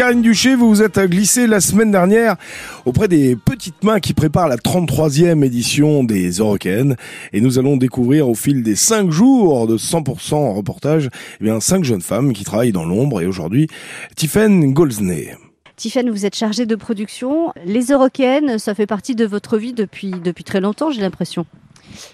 Karine Duché, vous vous êtes glissée la semaine dernière auprès des petites mains qui préparent la 33e édition des Eurocaines. Et nous allons découvrir au fil des 5 jours de 100% reportage, eh bien, 5 jeunes femmes qui travaillent dans l'ombre. Et aujourd'hui, Tiffen Golzney. Tiffen, vous êtes chargée de production. Les Eurocaines, ça fait partie de votre vie depuis, depuis très longtemps, j'ai l'impression.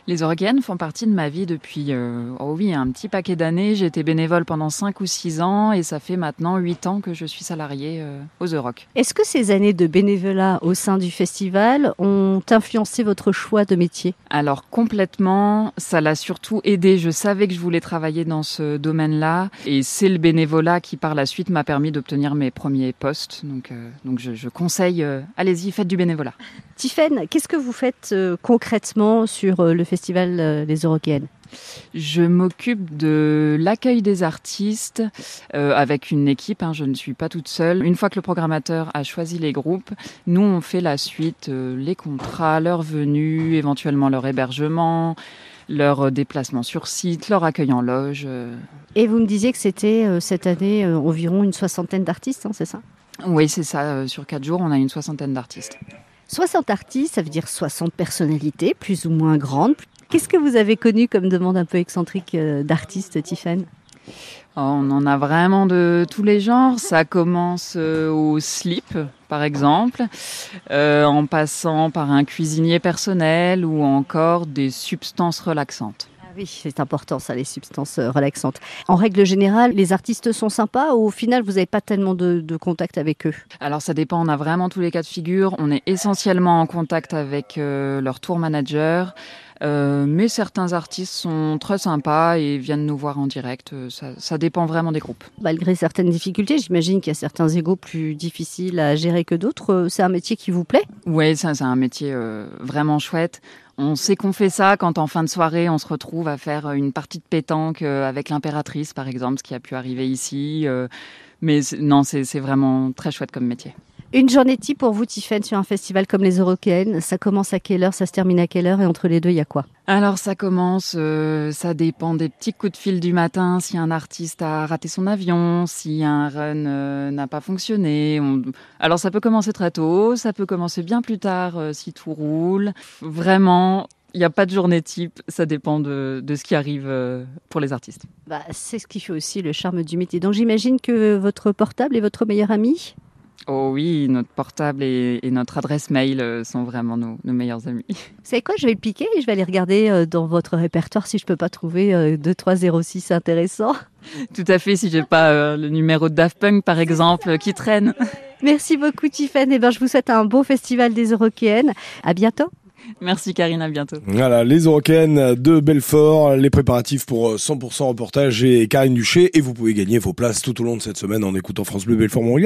Les Eurocaines font partie de ma vie depuis, euh, oh oui, un petit paquet d'années. J'ai été bénévole pendant 5 ou 6 ans et ça fait maintenant 8 ans que je suis salariée euh, aux Euroc. Est-ce que ces années de bénévolat au sein du festival ont influencé votre choix de métier? Alors complètement, ça l'a surtout aidé. Je savais que je voulais travailler dans ce domaine-là et c'est le bénévolat qui par la suite m'a permis d'obtenir mes premiers postes. Donc, euh, donc je, je conseille, allez-y, faites du bénévolat. Tiffaine, qu'est-ce que vous faites concrètement sur le festival euh, Les Eurocaines je m'occupe de l'accueil des artistes euh, avec une équipe, hein, je ne suis pas toute seule. Une fois que le programmateur a choisi les groupes, nous on fait la suite, euh, les contrats, leur venue, éventuellement leur hébergement, leur déplacement sur site, leur accueil en loge. Et vous me disiez que c'était cette année environ une soixantaine d'artistes, hein, c'est ça? Oui, c'est ça. sur quatre jours, on a une soixantaine d'artistes. 60 artistes, ça veut dire 60 personnalités, plus ou moins grandes. Qu'est-ce que vous avez connu comme demande un peu excentrique euh, d'artistes, Tiffany? On en a vraiment de tous les genres. Ça commence euh, au slip, par exemple, euh, en passant par un cuisinier personnel ou encore des substances relaxantes. Oui, c'est important ça, les substances euh, relaxantes. En règle générale, les artistes sont sympas ou au final, vous n'avez pas tellement de, contact avec eux? Alors ça dépend, on a vraiment tous les cas de figure. On est essentiellement en contact avec euh, leur tour manager. Euh, mais certains artistes sont très sympas et viennent nous voir en direct. Ça, ça dépend vraiment des groupes. Malgré certaines difficultés, j'imagine qu'il y a certains égaux plus difficiles à gérer que d'autres. C'est un métier qui vous plaît? Oui, c'est un métier vraiment chouette. On sait qu'on fait ça quand en fin de soirée, on se retrouve à faire une partie de pétanque euh, avec l'impératrice, par exemple, ce qui a pu arriver ici. Euh. Mais non, c'est vraiment très chouette comme métier. Une journée type pour vous, Tiffen, sur un festival comme les Eurocaines, ça commence à quelle heure, ça se termine à quelle heure et entre les deux, il y a quoi? Alors ça commence, euh, ça dépend des petits coups de fil du matin, si un artiste a raté son avion, si un run euh, n'a pas fonctionné. Alors ça peut commencer très tôt, ça peut commencer bien plus tard euh, si tout roule. Vraiment, il n'y a pas de journée type, ça dépend de, de ce qui arrive pour les artistes. Bah, c'est ce qui fait aussi le charme du métier. Donc j'imagine que votre portable est votre meilleur ami? Oh oui, notre portable et, notre adresse mail euh, sont vraiment nos, meilleurs amis. Vous savez quoi, je vais le piquer et je vais aller regarder euh, dans votre répertoire si je peux pas trouver 2306 euh, intéressant. Tout à fait, si j'ai pas le numéro de Daft Punk par exemple qui traîne. Merci beaucoup Tiffany, et eh ben, je vous souhaite un beau festival des Eurokéennes. À bientôt. Merci Karine, à bientôt. Voilà, les Eurocaines de Belfort, les préparatifs pour 100% reportage et Karine Duché. Et vous pouvez gagner vos places tout au long de cette semaine en écoutant France Bleu Belfort Montréal.